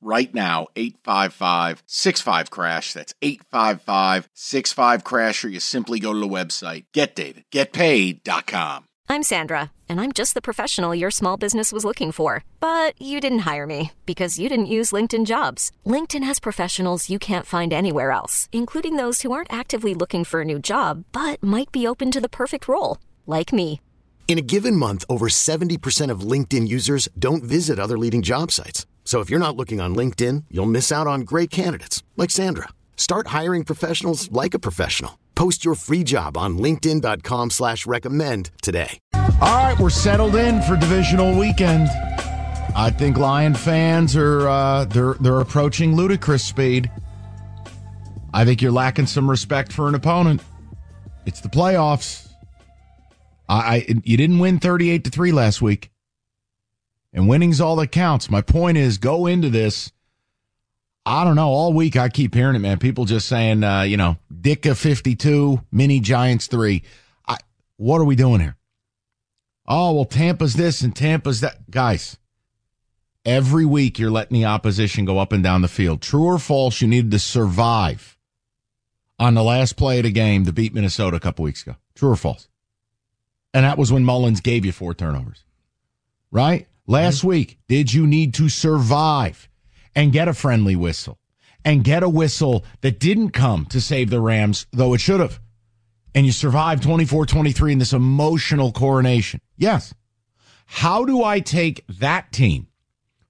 right now 855 65 crash. That's 855 65 crash or you simply go to the website. Getdavidgetpaid.com I'm Sandra and I'm just the professional your small business was looking for. But you didn't hire me because you didn't use LinkedIn jobs. LinkedIn has professionals you can't find anywhere else including those who aren't actively looking for a new job but might be open to the perfect role like me. In a given month over 70% of LinkedIn users don't visit other leading job sites so if you're not looking on LinkedIn, you'll miss out on great candidates like Sandra. Start hiring professionals like a professional. Post your free job on LinkedIn.com slash recommend today. All right, we're settled in for divisional weekend. I think Lion fans are uh, they're they're approaching ludicrous speed. I think you're lacking some respect for an opponent. It's the playoffs. I, I you didn't win 38 to 3 last week and winning's all that counts. My point is, go into this. I don't know. All week I keep hearing it, man. People just saying, uh, you know, Dicka fifty two, Mini Giants three. I, what are we doing here? Oh well, Tampa's this and Tampa's that, guys. Every week you're letting the opposition go up and down the field. True or false? You needed to survive on the last play of the game to beat Minnesota a couple weeks ago. True or false? And that was when Mullens gave you four turnovers, right? Last mm-hmm. week, did you need to survive and get a friendly whistle and get a whistle that didn't come to save the Rams, though it should have? And you survived 24 23 in this emotional coronation. Yes. How do I take that team,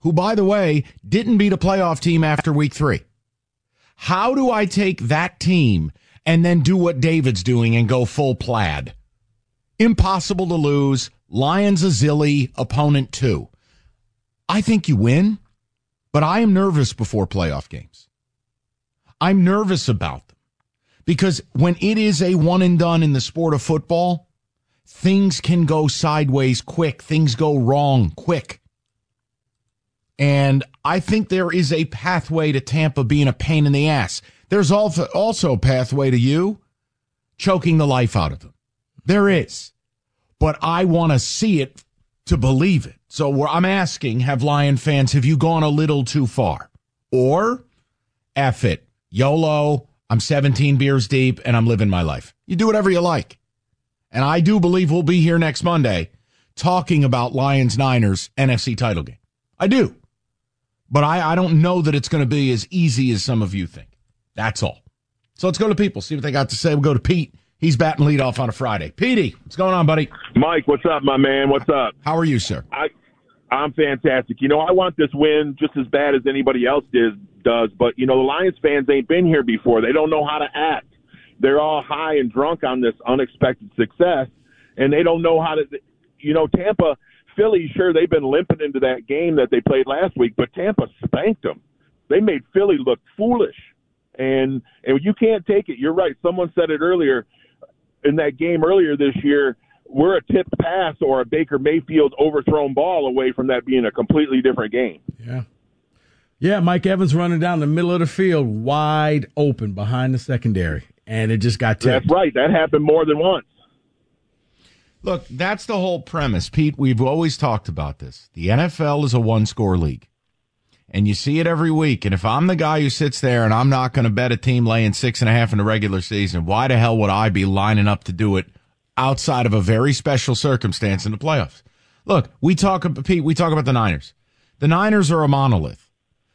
who, by the way, didn't beat a playoff team after week three? How do I take that team and then do what David's doing and go full plaid? Impossible to lose. Lions a zilly, opponent two. I think you win, but I am nervous before playoff games. I'm nervous about them because when it is a one and done in the sport of football, things can go sideways quick. Things go wrong quick. And I think there is a pathway to Tampa being a pain in the ass. There's also, a pathway to you choking the life out of them. There is. But I want to see it to believe it. So I'm asking, have Lion fans, have you gone a little too far? Or F it, YOLO, I'm 17 beers deep and I'm living my life. You do whatever you like. And I do believe we'll be here next Monday talking about Lions Niners NFC title game. I do. But I, I don't know that it's going to be as easy as some of you think. That's all. So let's go to people, see what they got to say. We'll go to Pete He's batting leadoff on a Friday. Petey, what's going on, buddy? Mike, what's up, my man? What's up? How are you, sir? I, I'm fantastic. You know, I want this win just as bad as anybody else does, does, but, you know, the Lions fans ain't been here before. They don't know how to act. They're all high and drunk on this unexpected success, and they don't know how to, you know, Tampa, Philly, sure, they've been limping into that game that they played last week, but Tampa spanked them. They made Philly look foolish. And and you can't take it. You're right. Someone said it earlier in that game earlier this year, we're a tipped pass or a Baker Mayfield overthrown ball away from that being a completely different game. Yeah. Yeah, Mike Evans running down the middle of the field wide open behind the secondary, and it just got tipped. That's right. That happened more than once. Look, that's the whole premise, Pete. We've always talked about this. The NFL is a one score league and you see it every week. And if I'm the guy who sits there and I'm not going to bet a team laying six and a half in the regular season, why the hell would I be lining up to do it outside of a very special circumstance in the playoffs? Look, we talk, Pete, we talk about the Niners. The Niners are a monolith.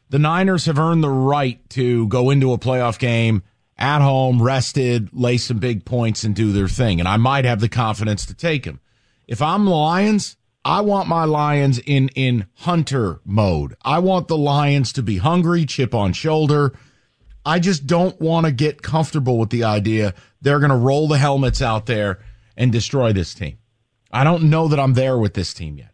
The Niners have earned the right to go into a playoff game at home, rested, lay some big points and do their thing. And I might have the confidence to take them. If I'm the Lions, I want my Lions in in hunter mode. I want the Lions to be hungry, chip on shoulder. I just don't want to get comfortable with the idea they're going to roll the helmets out there and destroy this team. I don't know that I'm there with this team yet.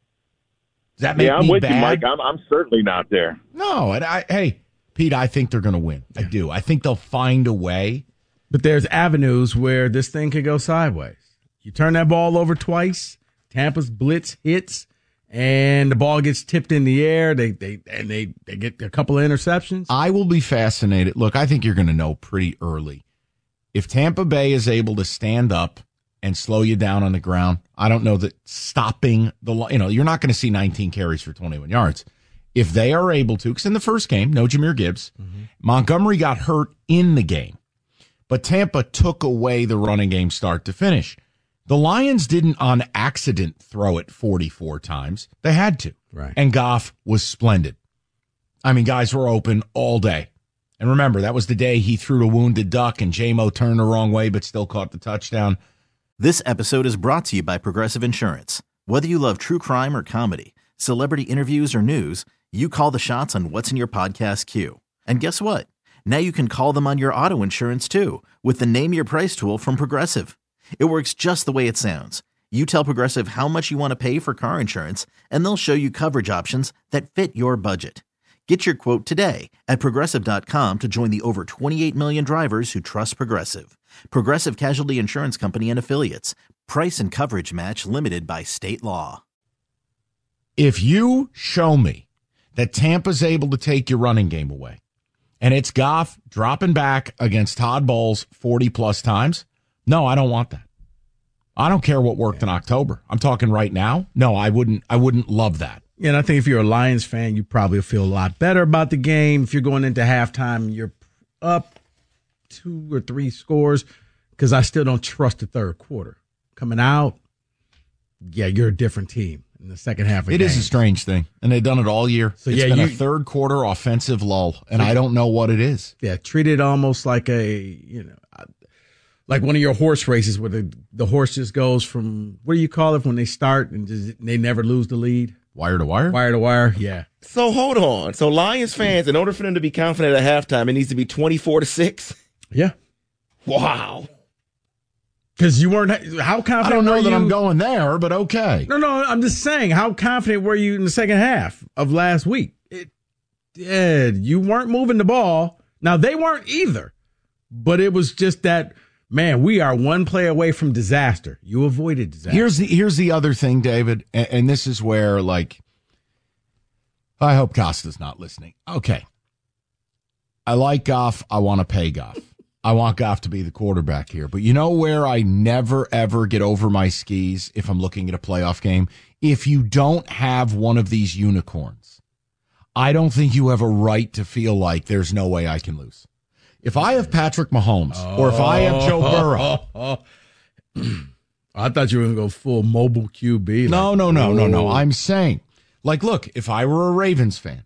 Does that make yeah, I'm me with bad? you, Mike. I'm, I'm certainly not there. No, and I, hey, Pete, I think they're going to win. I do. I think they'll find a way. But there's avenues where this thing could go sideways. You turn that ball over twice, Tampa's blitz hits, and the ball gets tipped in the air. They they and they, they get a couple of interceptions. I will be fascinated. Look, I think you're going to know pretty early. If Tampa Bay is able to stand up and slow you down on the ground, I don't know that stopping the, you know, you're not going to see 19 carries for 21 yards. If they are able to, because in the first game, no Jahmyr Gibbs, mm-hmm. Montgomery got hurt in the game, but Tampa took away the running game start to finish. The Lions didn't on accident throw it 44 times. They had to. Right. And Goff was splendid. I mean, guys were open all day. And remember, that was the day he threw a wounded duck and Jamo turned the wrong way but still caught the touchdown. This episode is brought to you by Progressive Insurance. Whether you love true crime or comedy, celebrity interviews or news, you call the shots on what's in your podcast queue. And guess what? Now you can call them on your auto insurance too with the Name Your Price tool from Progressive. It works just the way it sounds. You tell Progressive how much you want to pay for car insurance, and they'll show you coverage options that fit your budget. Get your quote today at progressive.com to join the over 28 million drivers who trust Progressive. Progressive Casualty Insurance Company and Affiliates. Price and coverage match limited by state law. If you show me that Tampa's able to take your running game away, and it's Goff dropping back against Todd Bowles 40 plus times, no, I don't want that. I don't care what worked in October. I'm talking right now. No, I wouldn't. I wouldn't love that. Yeah, and I think if you're a Lions fan, you probably feel a lot better about the game. If you're going into halftime, you're up two or three scores because I still don't trust the third quarter coming out. Yeah, you're a different team in the second half. Of It is a strange thing, and they've done it all year. So it's yeah, been you, a third quarter offensive lull, and so, I don't know what it is. Yeah, treat it almost like a you know like one of your horse races where the, the horse just goes from what do you call it when they start and just, they never lose the lead? Wire to wire? Wire to wire, yeah. So hold on. So Lions fans, in order for them to be confident at halftime, it needs to be twenty four to six. Yeah. Wow. Because you weren't how confident? I don't know that you? I'm going there, but okay. No, no, I'm just saying. How confident were you in the second half of last week? It did. You weren't moving the ball. Now they weren't either, but it was just that man, we are one play away from disaster. You avoided disaster. Here's the here's the other thing, David, and, and this is where like I hope Costa's not listening. Okay. I like Goff. I want to pay Goff. I want Goff to be the quarterback here. But you know where I never ever get over my skis if I'm looking at a playoff game? If you don't have one of these unicorns, I don't think you have a right to feel like there's no way I can lose. If I have Patrick Mahomes or if I have Joe Burrow. I thought you were going to go full mobile QB. Like, no, no, no, no, no. I'm saying, like, look, if I were a Ravens fan,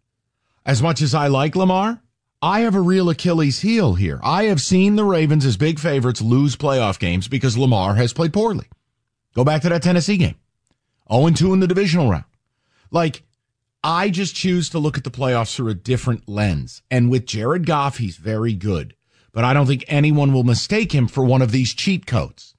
as much as I like Lamar, I have a real Achilles heel here. I have seen the Ravens as big favorites lose playoff games because Lamar has played poorly. Go back to that Tennessee game 0 2 in the divisional round. Like, I just choose to look at the playoffs through a different lens. And with Jared Goff, he's very good. But I don't think anyone will mistake him for one of these cheat codes.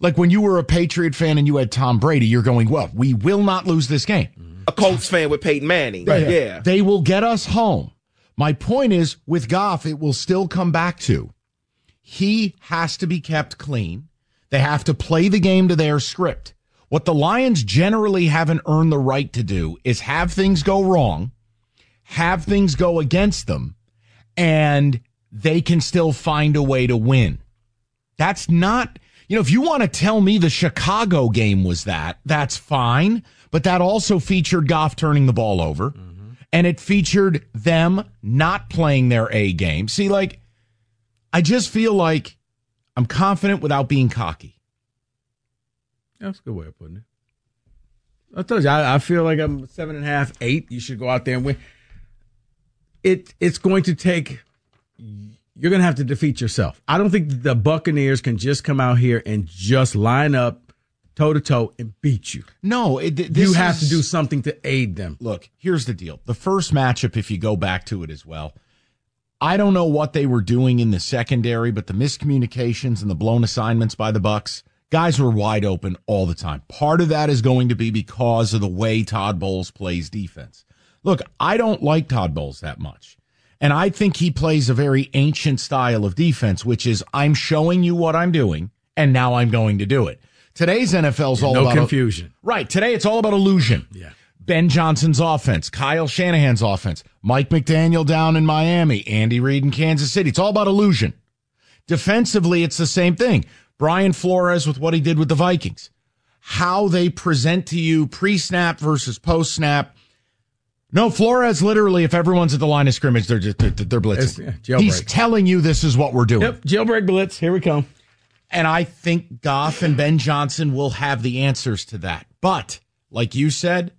Like when you were a Patriot fan and you had Tom Brady, you're going, well, we will not lose this game. A Colts fan with Peyton Manning. Right. Yeah. They will get us home. My point is with Goff, it will still come back to he has to be kept clean. They have to play the game to their script. What the Lions generally haven't earned the right to do is have things go wrong, have things go against them, and they can still find a way to win. That's not, you know, if you want to tell me the Chicago game was that, that's fine. But that also featured Goff turning the ball over. Mm-hmm. And it featured them not playing their A game. See, like, I just feel like I'm confident without being cocky. That's a good way of putting it. I told you, I, I, feel like I'm seven and a half, eight. You should go out there and win. It it's going to take. You're going to have to defeat yourself. I don't think the Buccaneers can just come out here and just line up toe to toe and beat you. No, it, you have is, to do something to aid them. Look, here's the deal: the first matchup, if you go back to it as well. I don't know what they were doing in the secondary, but the miscommunications and the blown assignments by the Bucs guys were wide open all the time. Part of that is going to be because of the way Todd Bowles plays defense. Look, I don't like Todd Bowles that much. And I think he plays a very ancient style of defense, which is I'm showing you what I'm doing, and now I'm going to do it. Today's NFL's all no about confusion. right. Today it's all about illusion. Yeah. Ben Johnson's offense, Kyle Shanahan's offense, Mike McDaniel down in Miami, Andy Reid in Kansas City. It's all about illusion. Defensively, it's the same thing. Brian Flores with what he did with the Vikings. How they present to you pre snap versus post snap. No, Flores literally, if everyone's at the line of scrimmage, they're just, they're, they're blitzing. It's- yeah. He's telling you this is what we're doing. Yep. Jailbreak blitz. Here we come. And I think Goff and Ben Johnson will have the answers to that. But like you said,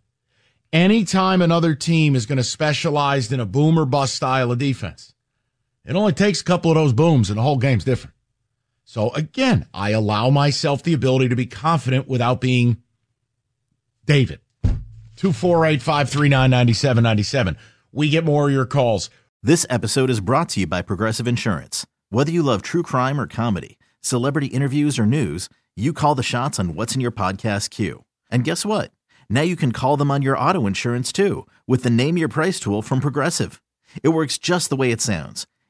anytime another team is going to specialize in a boom or bust style of defense, it only takes a couple of those booms and the whole game's different. So again, I allow myself the ability to be confident without being David. 248 539 9797. We get more of your calls. This episode is brought to you by Progressive Insurance. Whether you love true crime or comedy, celebrity interviews or news, you call the shots on what's in your podcast queue. And guess what? Now you can call them on your auto insurance too with the Name Your Price tool from Progressive. It works just the way it sounds.